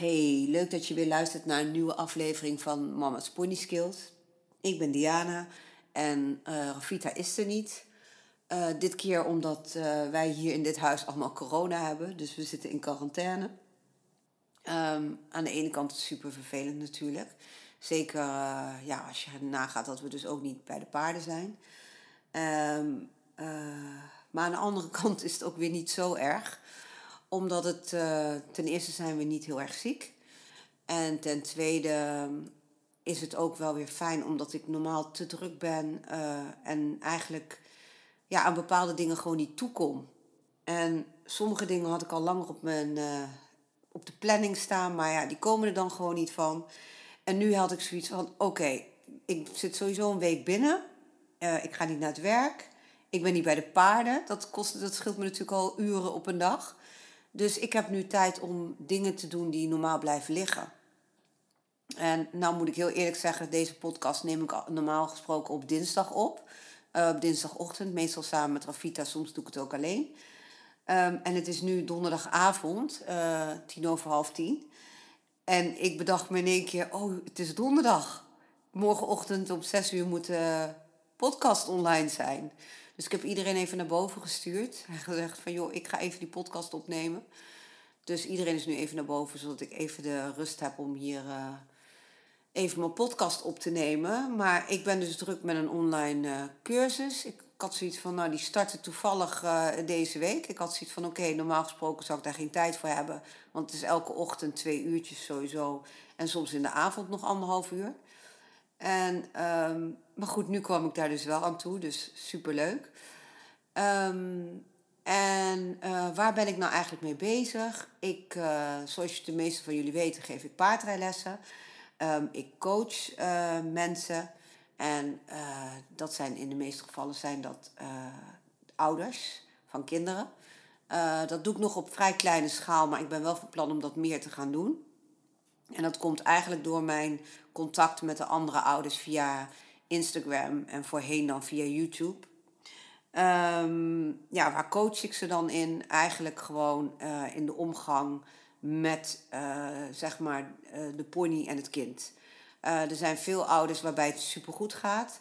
Hey, leuk dat je weer luistert naar een nieuwe aflevering van Mama's Pony Skills. Ik ben Diana en uh, Rafita is er niet. Uh, dit keer omdat uh, wij hier in dit huis allemaal corona hebben. Dus we zitten in quarantaine. Um, aan de ene kant is het super vervelend natuurlijk. Zeker ja, als je nagaat dat we dus ook niet bij de paarden zijn. Um, maar aan de andere kant is het ook weer niet zo erg. Omdat het ten eerste zijn we niet heel erg ziek. En ten tweede is het ook wel weer fijn omdat ik normaal te druk ben. en eigenlijk ja, aan bepaalde dingen gewoon niet toekom. En sommige dingen had ik al langer op, mijn, uh, op de planning staan, maar ja, die komen er dan gewoon niet van. En nu had ik zoiets van: oké, ik zit sowieso een week binnen. Ik ga niet naar het werk. Ik ben niet bij de paarden. Dat, kost, dat scheelt me natuurlijk al uren op een dag. Dus ik heb nu tijd om dingen te doen die normaal blijven liggen. En nou moet ik heel eerlijk zeggen, deze podcast neem ik normaal gesproken op dinsdag op. Uh, op dinsdagochtend, meestal samen met Rafita, soms doe ik het ook alleen. Um, en het is nu donderdagavond, uh, tien over half tien. En ik bedacht me in één keer, oh, het is donderdag. Morgenochtend om zes uur moet de podcast online zijn. Dus ik heb iedereen even naar boven gestuurd. En gezegd van, joh, ik ga even die podcast opnemen. Dus iedereen is nu even naar boven, zodat ik even de rust heb om hier... Uh, even mijn podcast op te nemen. Maar ik ben dus druk met een online uh, cursus. Ik, had zoiets van, nou die startte toevallig uh, deze week. Ik had zoiets van, oké, normaal gesproken zou ik daar geen tijd voor hebben. Want het is elke ochtend twee uurtjes sowieso. En soms in de avond nog anderhalf uur. En, um, maar goed, nu kwam ik daar dus wel aan toe. Dus superleuk. Um, en uh, waar ben ik nou eigenlijk mee bezig? Ik, zoals de meeste van jullie weten, geef ik paardrijlessen. Um, ik coach uh, mensen en dat zijn in de meeste gevallen zijn dat ouders van kinderen. dat doe ik nog op vrij kleine schaal, maar ik ben wel van plan om dat meer te gaan doen. En dat komt eigenlijk door mijn contact met de andere ouders via Instagram en voorheen dan via YouTube. Um, ja, waar coach ik ze dan in? Eigenlijk gewoon in de omgang met uh, zeg maar uh, de pony en het kind. Er zijn veel ouders waarbij het supergoed gaat.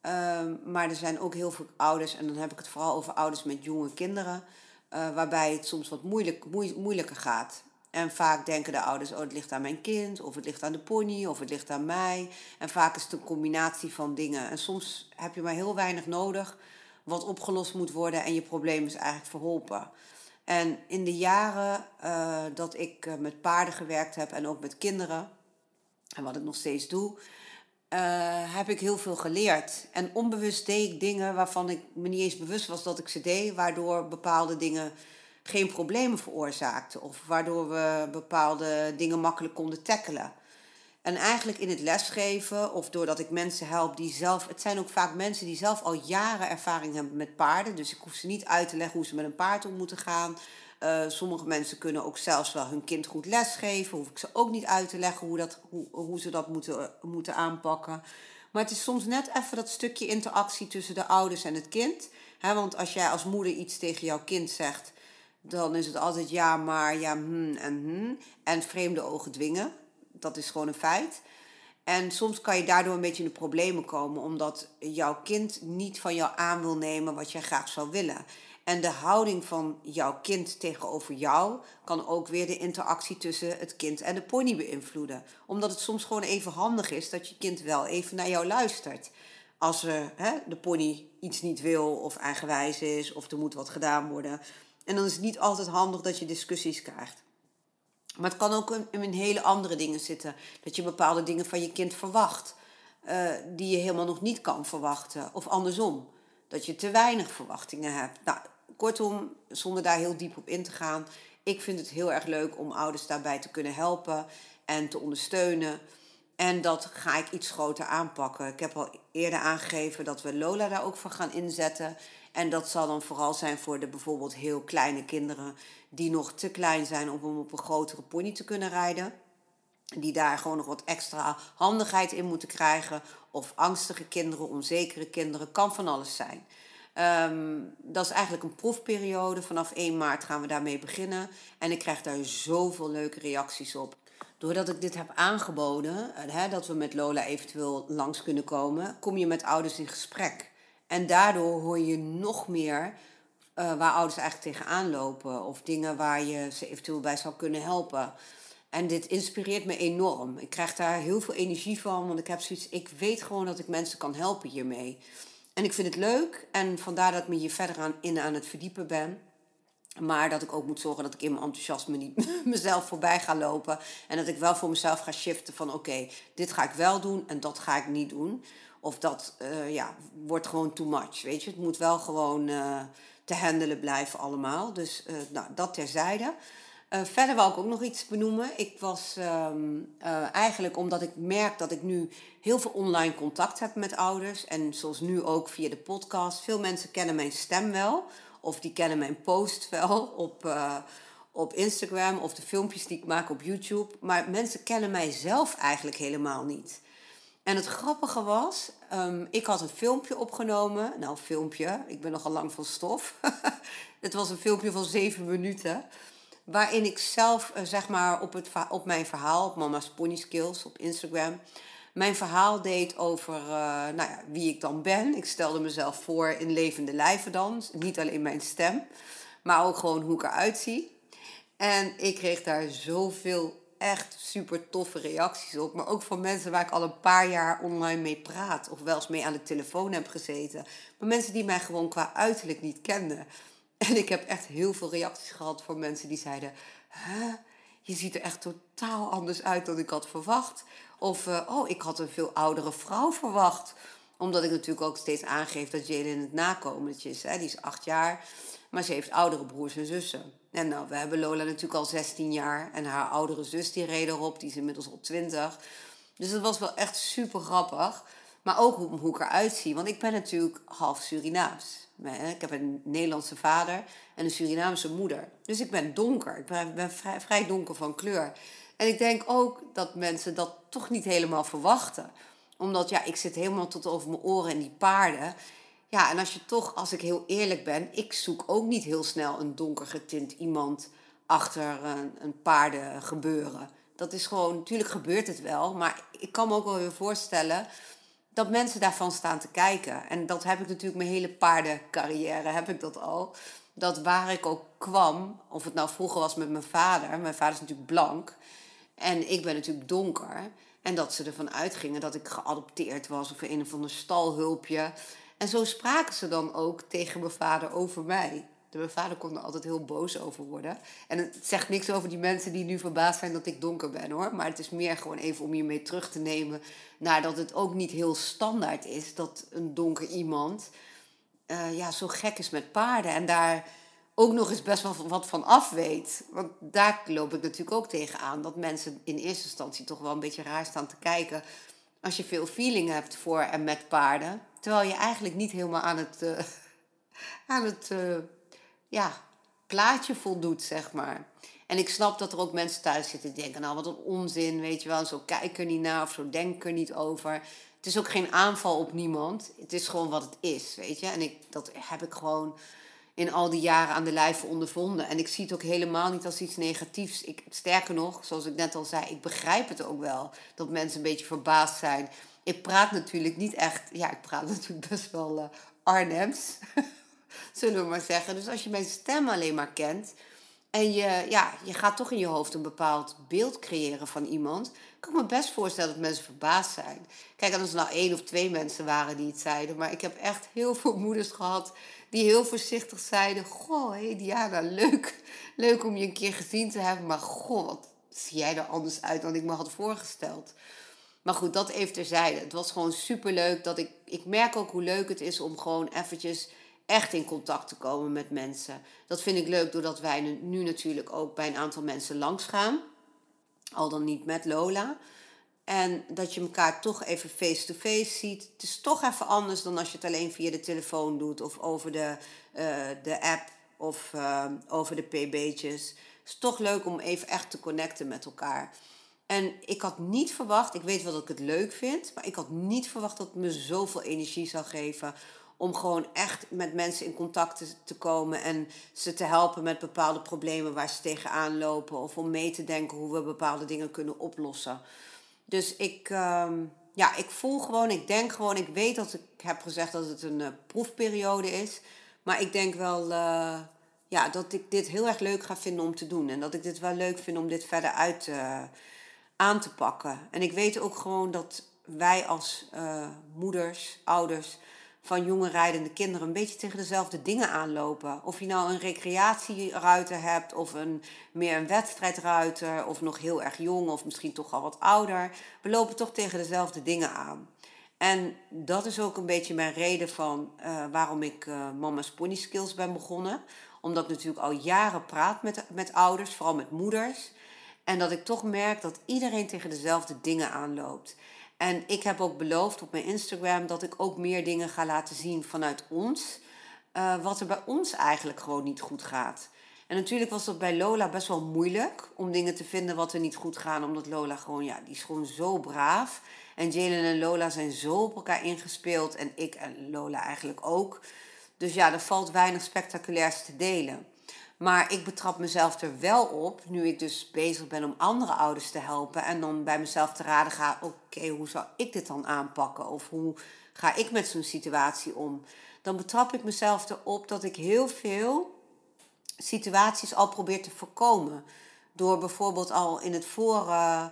Ehm, maar er zijn ook heel veel ouders, en dan heb ik het vooral over ouders met jonge kinderen, waarbij het soms wat moeilijk, moeilijker gaat. En vaak denken de ouders, oh het ligt aan mijn kind, of het ligt aan de pony, of het ligt aan mij. En vaak is het een combinatie van dingen. En soms heb je maar heel weinig nodig wat opgelost moet worden en je probleem is eigenlijk verholpen. En in de jaren uh, dat ik uh, met paarden gewerkt heb en ook met kinderen, en wat ik nog steeds doe, uh, heb ik heel veel geleerd. En onbewust deed ik dingen waarvan ik me niet eens bewust was dat ik ze deed, waardoor bepaalde dingen geen problemen veroorzaakten of waardoor we bepaalde dingen makkelijk konden tackelen. En eigenlijk in het lesgeven, of doordat ik mensen help die zelf. Het zijn ook vaak mensen die zelf al jaren ervaring hebben met paarden. Dus ik hoef ze niet uit te leggen hoe ze met een paard om moeten gaan. Uh, sommige mensen kunnen ook zelfs wel hun kind goed lesgeven. Hoef ik ze ook niet uit te leggen hoe, dat, hoe, hoe ze dat moeten, moeten aanpakken. Maar het is soms net even dat stukje interactie tussen de ouders en het kind. He, want als jij als moeder iets tegen jouw kind zegt, dan is het altijd ja, maar, ja, hm en hm. En vreemde ogen dwingen dat is gewoon een feit. En soms kan je daardoor een beetje in de problemen komen, omdat jouw kind niet van jou aan wil nemen wat jij graag zou willen. En de houding van jouw kind tegenover jou kan ook weer de interactie tussen het kind en de pony beïnvloeden. Omdat het soms gewoon even handig is dat je kind wel even naar jou luistert. Als hè, de pony iets niet wil of eigenwijs is of er moet wat gedaan worden. En dan is het niet altijd handig dat je discussies krijgt. Maar het kan ook in, hele andere dingen zitten. Dat je bepaalde dingen van je kind verwacht. Uh, die je helemaal nog niet kan verwachten. Of andersom. Dat je te weinig verwachtingen hebt. Nou, kortom, zonder daar heel diep op in te gaan. Ik vind het heel erg leuk om ouders daarbij te kunnen helpen en te ondersteunen. En dat ga ik iets groter aanpakken. Ik heb al eerder aangegeven dat we Lola daar ook voor gaan inzetten. En dat zal dan vooral zijn voor de bijvoorbeeld heel kleine kinderen die nog te klein zijn om op een grotere pony te kunnen rijden. Die daar gewoon nog wat extra handigheid in moeten krijgen. Of angstige kinderen, onzekere kinderen, kan van alles zijn. Ehm, dat is eigenlijk een proefperiode. Vanaf 1 maart gaan we daarmee beginnen. En ik krijg daar zoveel leuke reacties op. Doordat ik dit heb aangeboden, hè, dat we met Lola eventueel langs kunnen komen, kom je met ouders in gesprek. En daardoor hoor je nog meer uh, waar ouders eigenlijk tegenaan lopen. Of dingen waar je ze eventueel bij zou kunnen helpen. En dit inspireert me enorm. Ik krijg daar heel veel energie van, want ik heb zoiets, ik weet gewoon dat ik mensen kan helpen hiermee. En ik vind het leuk en vandaar dat ik me hier verder aan, in aan het verdiepen ben. Maar dat ik ook moet zorgen dat ik in mijn enthousiasme niet mezelf voorbij ga lopen. En dat ik wel voor mezelf ga shiften van oké, dit ga ik wel doen en dat ga ik niet doen. Of dat uh, ja, wordt gewoon too much. Weet je, het moet wel gewoon uh, te handelen blijven allemaal. Dus uh, nou, dat terzijde. verder wil ik ook nog iets benoemen. Ik was um, eigenlijk omdat ik merk dat ik nu heel veel online contact heb met ouders. En zoals nu ook via de podcast. Veel mensen kennen mijn stem wel. Of die kennen mijn post wel op, op Instagram of de filmpjes die ik maak op YouTube. Maar mensen kennen mij zelf eigenlijk helemaal niet. En het grappige was, um, ik had een filmpje opgenomen. Nou, filmpje, ik ben nogal lang van stof. het was een filmpje van zeven minuten. Waarin ik zelf, uh, zeg maar, op, het, op mijn verhaal, op Mama's Pony Skills op Instagram mijn verhaal deed over uh, nou ja, wie ik dan ben. Ik stelde mezelf voor in levende lijven dan. Niet alleen mijn stem, maar ook gewoon hoe ik eruit zie. En ik kreeg daar zoveel echt super toffe reacties op. Maar ook van mensen waar ik al een paar jaar online mee praat. Of wel eens mee aan de telefoon heb gezeten. Maar mensen die mij gewoon qua uiterlijk niet kenden. En ik heb echt heel veel reacties gehad van mensen die zeiden... Je ziet er echt totaal anders uit dan ik had verwacht. Of, uh, oh, ik had een veel oudere vrouw verwacht. Omdat ik natuurlijk ook steeds aangeef dat Jalen het nakomertje is. Hè? Die is acht jaar, maar ze heeft oudere broers en zussen. En nou, we hebben Lola natuurlijk al 16 jaar. En haar oudere zus die reed erop, die is inmiddels al 20. Dus dat was wel echt super grappig. Maar ook hoe, hoe ik eruit zie. Want ik ben natuurlijk half Surinaams. Ik heb een Nederlandse vader en een Surinaamse moeder. Dus ik ben donker. Ik ben, vrij, vrij donker van kleur. En ik denk ook dat mensen dat toch niet helemaal verwachten. Omdat ja, ik zit helemaal tot over mijn oren in die paarden. Ja, en als je toch, als ik heel eerlijk ben, ik zoek ook niet heel snel een donker getint iemand achter een, een paarden gebeuren. Dat is gewoon, natuurlijk gebeurt het wel, maar ik kan me ook wel weer voorstellen dat mensen daarvan staan te kijken. En dat heb ik natuurlijk mijn hele paardencarrière, heb ik dat al. Dat waar ik ook kwam, of het nou vroeger was met mijn vader, mijn vader is natuurlijk blank en ik ben natuurlijk donker. En dat ze ervan uitgingen dat ik geadopteerd was of een of ander stalhulpje. En zo spraken ze dan ook tegen mijn vader over mij. Mijn vader kon er altijd heel boos over worden. En het zegt niks over die mensen die nu verbaasd zijn dat ik donker ben hoor. Maar het is meer gewoon even om je mee terug te nemen. Naar dat het ook niet heel standaard is dat een donker iemand uh, ja, zo gek is met paarden. En daar ook nog eens best wel wat van af weet. Want daar loop ik natuurlijk ook tegenaan. Dat mensen in eerste instantie toch wel een beetje raar staan te kijken. Als je veel feeling hebt voor en met paarden. Terwijl je eigenlijk niet helemaal aan het, uh, aan het uh, ja, plaatje voldoet, zeg maar. En ik snap dat er ook mensen thuis zitten die denken, nou wat een onzin, weet je wel. Zo kijk er niet naar of zo denk er niet over. Het is ook geen aanval op niemand. Het is gewoon wat het is, weet je. En ik, dat heb ik gewoon in al die jaren aan de lijve ondervonden. En ik zie het ook helemaal niet als iets negatiefs. Ik, sterker nog, zoals ik net al zei, ik begrijp het ook wel. Dat mensen een beetje verbaasd zijn. Ik praat natuurlijk niet echt... Ja, ik praat natuurlijk best wel uh, Arnhems. zullen we maar zeggen. Dus als je mijn stem alleen maar kent en je, ja, je gaat toch in je hoofd een bepaald beeld creëren van iemand, kan ik me best voorstellen dat mensen verbaasd zijn. Kijk, als er nou één of twee mensen waren die het zeiden, maar ik heb echt heel veel moeders gehad die heel voorzichtig zeiden: Goh, hey Diana, leuk, leuk om je een keer gezien te hebben. Maar goh, wat zie jij er anders uit dan ik me had voorgesteld. Maar goed, dat even terzijde. Het was gewoon super leuk dat ik. Ik merk ook hoe leuk het is om gewoon eventjes echt in contact te komen met mensen. Dat vind ik leuk doordat wij nu natuurlijk ook bij een aantal mensen langs gaan. Al dan niet met Lola. En dat je elkaar toch even face-to-face ziet. Het is toch even anders dan als je het alleen via de telefoon doet of over de, uh, de app of uh, over de pb'tjes. Het is toch leuk om even echt te connecten met elkaar. En ik had niet verwacht, ik weet wel dat ik het leuk vind, maar ik had niet verwacht dat het me zoveel energie zou geven om gewoon echt met mensen in contact te, komen en ze te helpen met bepaalde problemen waar ze tegenaan lopen of om mee te denken hoe we bepaalde dingen kunnen oplossen. Dus ik, ehm, ja, ik voel gewoon, ik denk gewoon, ik weet dat ik heb gezegd dat het een uh, proefperiode is, maar ik denk wel uh, ja, dat ik dit heel erg leuk ga vinden om te doen en dat ik dit wel leuk vind om dit verder uit te. Uh, aan te pakken. En ik weet ook gewoon dat wij als moeders, ouders van jonge rijdende kinderen een beetje tegen dezelfde dingen aanlopen. Of je nou een recreatieruiter hebt, of een, meer een wedstrijdruiter, of nog heel erg jong, of misschien toch al wat ouder. We lopen toch tegen dezelfde dingen aan. En dat is ook een beetje mijn reden van uh, waarom ik uh, Mama's Pony Skills ben begonnen. Omdat ik natuurlijk al jaren praat met, met ouders, vooral met moeders. En dat ik toch merk dat iedereen tegen dezelfde dingen aanloopt. En ik heb ook beloofd op mijn Instagram dat ik ook meer dingen ga laten zien vanuit ons. Uh, wat er bij ons eigenlijk gewoon niet goed gaat. En natuurlijk was dat bij Lola best wel moeilijk om dingen te vinden wat er niet goed gaan. Omdat Lola gewoon, ja, die is gewoon zo braaf. En Jalen en Lola zijn zo op elkaar ingespeeld. En ik en Lola eigenlijk ook. Dus ja, er valt weinig spectaculairs te delen. Maar ik betrap mezelf er wel op, nu ik dus bezig ben om andere ouders te helpen. En dan bij mezelf te raden ga, oké, hoe zou ik dit dan aanpakken? Of hoe ga ik met zo'n situatie om? Dan betrap ik mezelf erop dat ik heel veel situaties al probeer te voorkomen. Door bijvoorbeeld al in het voor uh,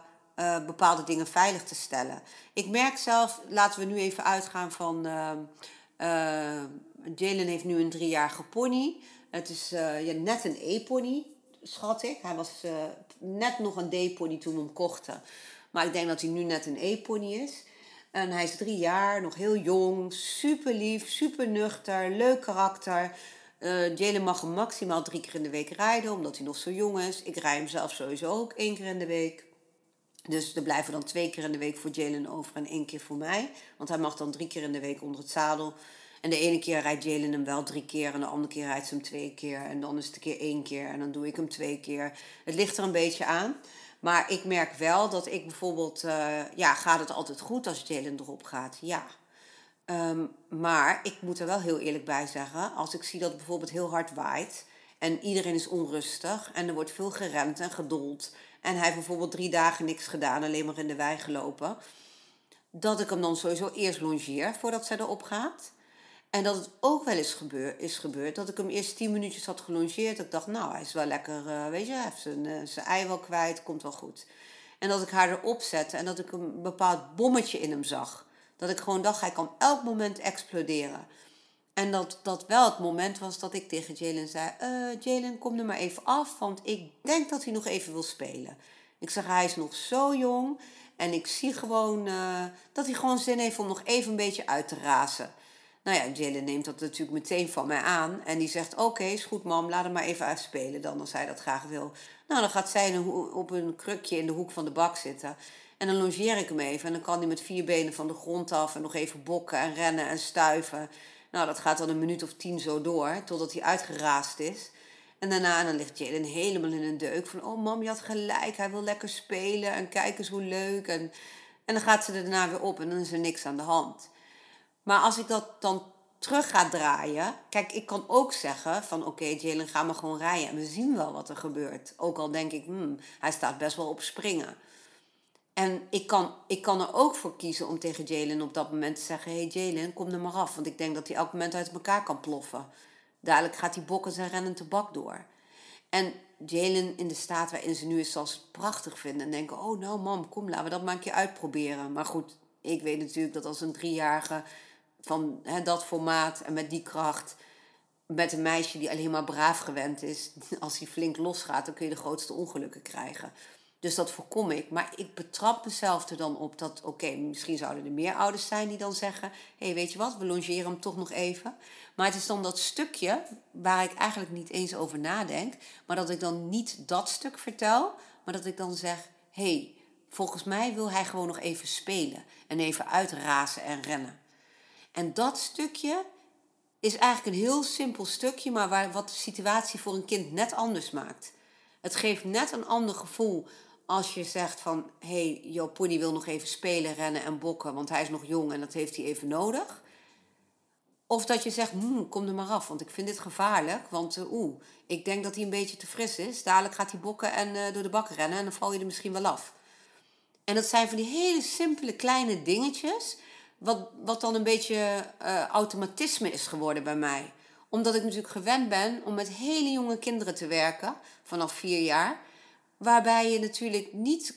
bepaalde dingen veilig te stellen. Ik merk zelf, laten we nu even uitgaan van... Uh, Jalen heeft nu een driejarige pony. Het is ja, net een E-pony, schat ik. Hij was uh, net nog een D-pony toen we hem kochten. Maar ik denk dat hij nu net een E-pony is. En hij is drie jaar, nog heel jong, super lief, super nuchter, leuk karakter. Uh, Jalen mag hem maximaal drie keer in de week rijden, omdat hij nog zo jong is. Ik rij hem zelf sowieso ook één keer in de week. Dus er blijven dan twee keer in de week voor Jalen over en één keer voor mij. Want hij mag dan drie keer in de week onder het zadel. En de ene keer rijdt Jalen hem wel drie keer en de andere keer rijdt ze hem twee keer. En dan is het een keer één keer en dan doe ik hem twee keer. Het ligt er een beetje aan. Maar ik merk wel dat ik bijvoorbeeld, uh, ja, gaat het altijd goed als Jalen erop gaat? Ja. Um, maar ik moet er wel heel eerlijk bij zeggen, als ik zie dat bijvoorbeeld heel hard waait en iedereen is onrustig en er wordt veel geremd en gedold en hij heeft bijvoorbeeld drie dagen niks gedaan, alleen maar in de wei gelopen, dat ik hem dan sowieso eerst longeer voordat zij erop gaat. En dat het ook wel eens gebeur, is gebeurd dat ik hem eerst tien minuutjes had gelongeerd. Ik dacht, nou, hij is wel lekker, uh, weet je, hij heeft zijn, uh, zijn ei wel kwijt, komt wel goed. En dat ik haar erop zette en dat ik een bepaald bommetje in hem zag. Dat ik gewoon dacht, hij kan elk moment exploderen. En dat dat wel het moment was dat ik tegen Jalen zei: uh, Jalen, kom er maar even af, want ik denk dat hij nog even wil spelen. Ik zeg: Hij is nog zo jong en ik zie gewoon dat hij gewoon zin heeft om nog even een beetje uit te razen. Nou ja, Jalen neemt dat natuurlijk meteen van mij aan. En die zegt, oké, is goed mam, laat hem maar even uitspelen dan als hij dat graag wil. Nou, dan gaat zij op een krukje in de hoek van de bak zitten. En dan longeer ik hem even. En dan kan hij met vier benen van de grond af en nog even bokken en rennen en stuiven. Nou, dat gaat dan een minuut of tien zo door, totdat hij uitgeraasd is. En daarna dan ligt Jalen helemaal in een deuk van... oh mam, je had gelijk, hij wil lekker spelen en kijk eens hoe leuk. En dan gaat ze er daarna weer op en dan is er niks aan de hand. Maar als ik dat dan terug ga draaien. Kijk, ik kan ook zeggen van oké, Jalen, ga maar gewoon rijden. En we zien wel wat er gebeurt. Ook al denk ik, hmm, hij staat best wel op springen. En ik kan, ik kan er ook voor kiezen om tegen Jalen op dat moment te zeggen... Hey Jalen, kom er maar af. Want ik denk dat hij elk moment uit elkaar kan ploffen. Dadelijk gaat hij bokken zijn rennend de bak door. En Jalen in de staat waarin ze nu is, zal ze prachtig vinden. En denken, oh nou mam, kom, laten we dat maar een keer uitproberen. Maar goed, ik weet natuurlijk dat als een driejarige van hè, dat formaat en met die kracht met een meisje die alleen maar braaf gewend is, als hij flink losgaat, dan kun je de grootste ongelukken krijgen. Dus dat voorkom ik. Maar ik betrap mezelf er dan op dat, oké, misschien zouden er meer ouders zijn die dan zeggen: hé, hey, weet je wat, we longeren hem toch nog even. Maar het is dan dat stukje waar ik eigenlijk niet eens over nadenk, maar dat ik dan niet dat stuk vertel, maar dat ik dan zeg: hé, hey, volgens mij wil hij gewoon nog even spelen en even uitrazen en rennen. En dat stukje is eigenlijk een heel simpel stukje, maar waar, wat de situatie voor een kind net anders maakt. Het geeft net een ander gevoel als je zegt van... hé, hey, jouw pony wil nog even spelen, rennen en bokken... want hij is nog jong en dat heeft hij even nodig. Of dat je zegt, hm, kom er maar af, want ik vind dit gevaarlijk. Want uh, oeh, ik denk dat hij een beetje te fris is. Dadelijk gaat hij bokken en uh, door de bakken rennen en dan val je er misschien wel af. En dat zijn van die hele simpele kleine dingetjes... wat, wat dan een beetje uh, automatisme is geworden bij mij omdat ik natuurlijk gewend ben om met hele jonge kinderen te werken, vanaf vier jaar. Waarbij je natuurlijk niet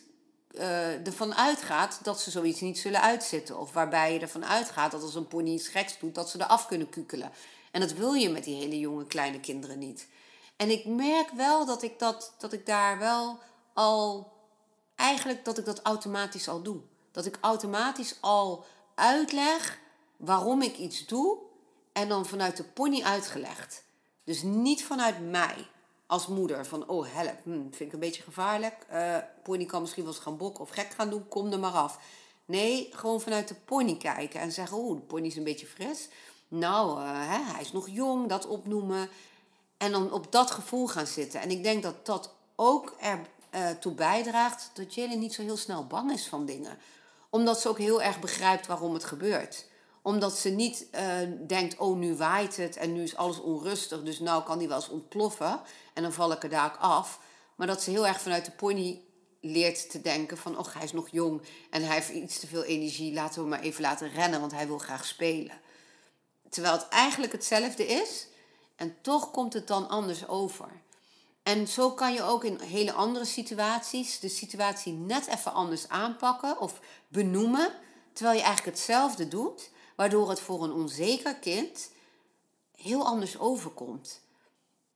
uh, ervan uitgaat dat ze zoiets niet zullen uitzitten. Of waarbij je ervan uitgaat dat als een pony iets geks doet, dat ze eraf kunnen kukelen. En dat wil je met die hele jonge kleine kinderen niet. En ik merk wel dat ik, dat, dat ik daar wel al, eigenlijk dat ik dat automatisch al doe. Dat ik automatisch al uitleg waarom ik iets doe en dan vanuit de pony uitgelegd. Dus niet vanuit mij als moeder. Van, oh help, hm, vind ik een beetje gevaarlijk. Uh, pony kan misschien wel eens gaan bokken of gek gaan doen. Kom er maar af. Nee, gewoon vanuit de pony kijken. En zeggen, oh, de pony is een beetje fris. Nou, uh, hè, hij is nog jong. Dat opnoemen. En dan op dat gevoel gaan zitten. En ik denk dat dat ook ertoe uh, bijdraagt... dat Jillian niet zo heel snel bang is van dingen. Omdat ze ook heel erg begrijpt waarom het gebeurt omdat ze niet uh, denkt, oh nu waait het en nu is alles onrustig. Dus nou kan die wel eens ontploffen en dan val ik er daar af. Maar dat ze heel erg vanuit de pony leert te denken van, oh hij is nog jong en hij heeft iets te veel energie. Laten we hem maar even laten rennen, want hij wil graag spelen. Terwijl het eigenlijk hetzelfde is en toch komt het dan anders over. En zo kan je ook in hele andere situaties de situatie net even anders aanpakken of benoemen, terwijl je eigenlijk hetzelfde doet waardoor het voor een onzeker kind heel anders overkomt.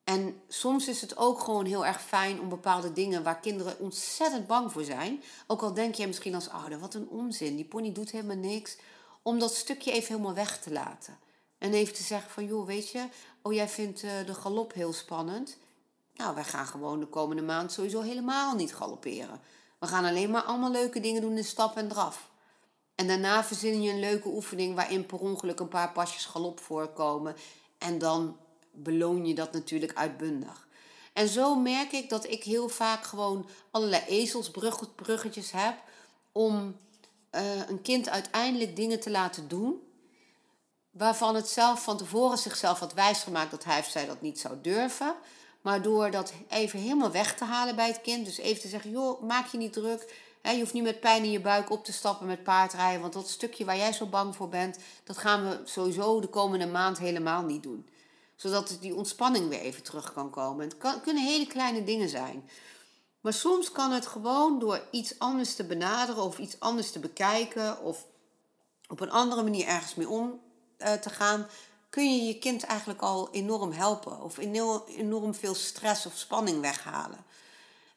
En soms is het ook gewoon heel erg fijn om bepaalde dingen waar kinderen ontzettend bang voor zijn. Ook al denk je misschien als ouder, wat een onzin, die pony doet helemaal niks. Om dat stukje even helemaal weg te laten. En even te zeggen van, joh, weet je, oh jij vindt uh, de galop heel spannend. Nou, wij gaan gewoon de komende maand sowieso helemaal niet galopperen. We gaan alleen maar allemaal leuke dingen doen in stap en draf. En daarna verzin je een leuke oefening waarin per ongeluk een paar pasjes galop voorkomen. En dan beloon je dat natuurlijk uitbundig. En zo merk ik dat ik heel vaak gewoon allerlei ezelsbruggetjes heb om uh, een kind uiteindelijk dingen te laten doen. Waarvan het zelf van tevoren zichzelf had wijsgemaakt dat hij of zij dat niet zou durven. Maar door dat even helemaal weg te halen bij het kind. Dus even te zeggen, joh, maak je niet druk je hoeft niet met pijn in je buik op te stappen met paardrijden. Want dat stukje waar jij zo bang voor bent, dat gaan we sowieso de komende maand helemaal niet doen. Zodat die ontspanning weer even terug kan komen. Het kan, kunnen hele kleine dingen zijn. Maar soms kan het gewoon door iets anders te benaderen of iets anders te bekijken of op een andere manier ergens mee om uh, te gaan, kun je je kind eigenlijk al enorm helpen of enorm veel stress of spanning weghalen.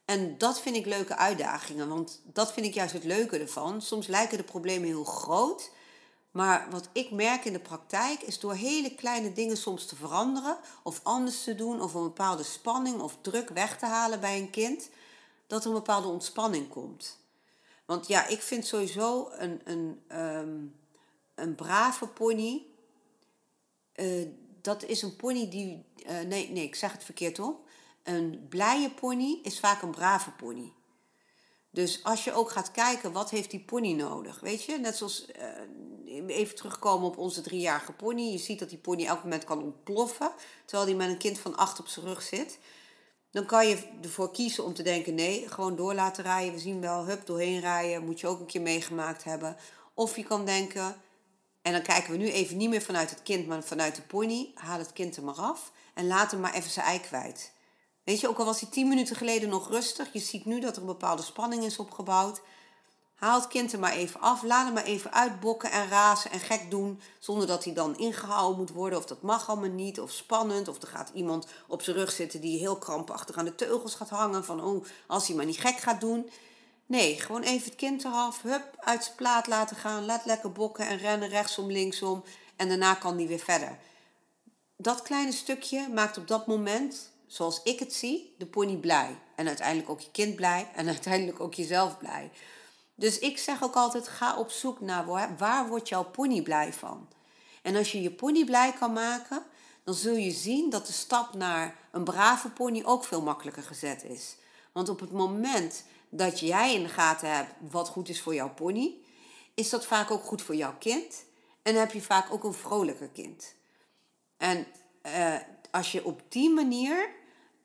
En dat vind ik leuke uitdagingen, want dat vind ik juist het leuke ervan. Soms lijken de problemen heel groot, maar wat ik merk in de praktijk is door hele kleine dingen soms te veranderen of anders te doen of een bepaalde spanning of druk weg te halen bij een kind, dat er een bepaalde ontspanning komt. Want ja, ik vind sowieso een, een, um, een brave pony. Uh, dat is een pony die. Uh, nee, nee, ik zeg het verkeerd op. Een blije pony is vaak een brave pony. Dus als je ook gaat kijken, wat heeft die pony nodig? Weet je, net zoals uh, even terugkomen op onze driejarige pony. Je ziet dat die pony elk moment kan ontploffen, terwijl die met een kind van acht op zijn rug zit. Dan kan je ervoor kiezen om te denken, nee, gewoon door laten rijden. We zien wel, hup, doorheen rijden, moet je ook een keer meegemaakt hebben. Of je kan denken, en dan kijken we nu even niet meer vanuit het kind, maar vanuit de pony. Haal het kind er maar af en laat hem maar even zijn ei kwijt. Weet je, ook al was hij tien minuten geleden nog rustig, je ziet nu dat er een bepaalde spanning is opgebouwd. Haal het kind er maar even af. Laat hem maar even uitbokken en razen en gek doen. Zonder dat hij dan ingehouden moet worden. Of dat mag allemaal niet. Of spannend. Of er gaat iemand op zijn rug zitten die heel krampachtig aan de teugels gaat hangen. Van oh, als hij maar niet gek gaat doen. Nee, gewoon even het kind eraf. Hup, uit zijn plaat laten gaan. Laat lekker bokken en rennen rechtsom, linksom. En daarna kan hij weer verder. Dat kleine stukje maakt op dat moment, zoals ik het zie, de pony blij. En uiteindelijk ook je kind blij. En uiteindelijk ook jezelf blij. Dus ik zeg ook altijd: ga op zoek naar waar, waar wordt jouw pony blij van. En als je je pony blij kan maken, dan zul je zien dat de stap naar een brave pony ook veel makkelijker gezet is. Want op het moment dat jij in de gaten hebt wat goed is voor jouw pony, is dat vaak ook goed voor jouw kind. En heb je vaak ook een vrolijker kind. En uh, als je op die manier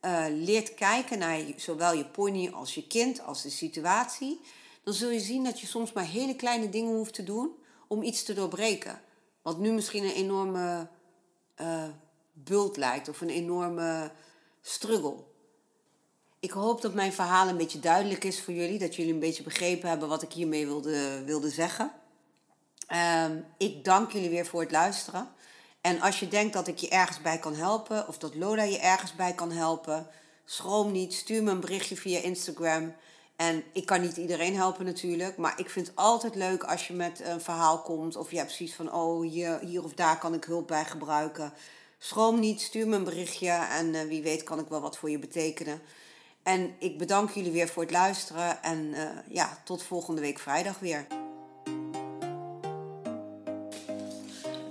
uh, leert kijken naar zowel je pony als je kind, als de situatie, dan zul je zien dat je soms maar hele kleine dingen hoeft te doen om iets te doorbreken. Wat nu misschien een enorme uh, bult lijkt of een enorme struggle. Ik hoop dat mijn verhaal een beetje duidelijk is voor jullie. Dat jullie een beetje begrepen hebben wat ik hiermee wilde, wilde zeggen. Um, ik dank jullie weer voor het luisteren. En als je denkt dat ik je ergens bij kan helpen, of dat Lola je ergens bij kan helpen, schroom niet. Stuur me een berichtje via Instagram. En ik kan niet iedereen helpen natuurlijk, maar ik vind het altijd leuk als je met een verhaal komt. Of je hebt zoiets van, oh, hier, of daar kan ik hulp bij gebruiken. Schroom niet, stuur me een berichtje en uh, wie weet kan ik wel wat voor je betekenen. En ik bedank jullie weer voor het luisteren en uh, ja, tot volgende week vrijdag weer.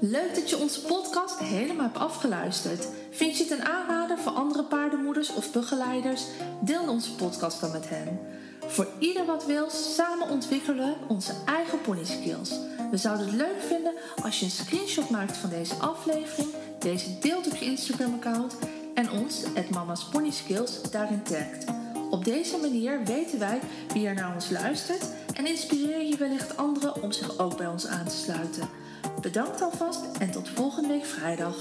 Leuk dat je onze podcast helemaal hebt afgeluisterd. Vind je het een aanrader voor andere paardenmoeders of begeleiders? Deel onze podcast dan met hen. Voor ieder wat wil, samen ontwikkelen we onze eigen pony skills. We zouden het leuk vinden als je een screenshot maakt van deze aflevering, deze deelt op je Instagram-account en ons, het Mama's Pony Skills, daarin tagt. Op deze manier weten wij wie er naar ons luistert en inspireer je wellicht anderen om zich ook bij ons aan te sluiten. Bedankt alvast en tot volgende week vrijdag.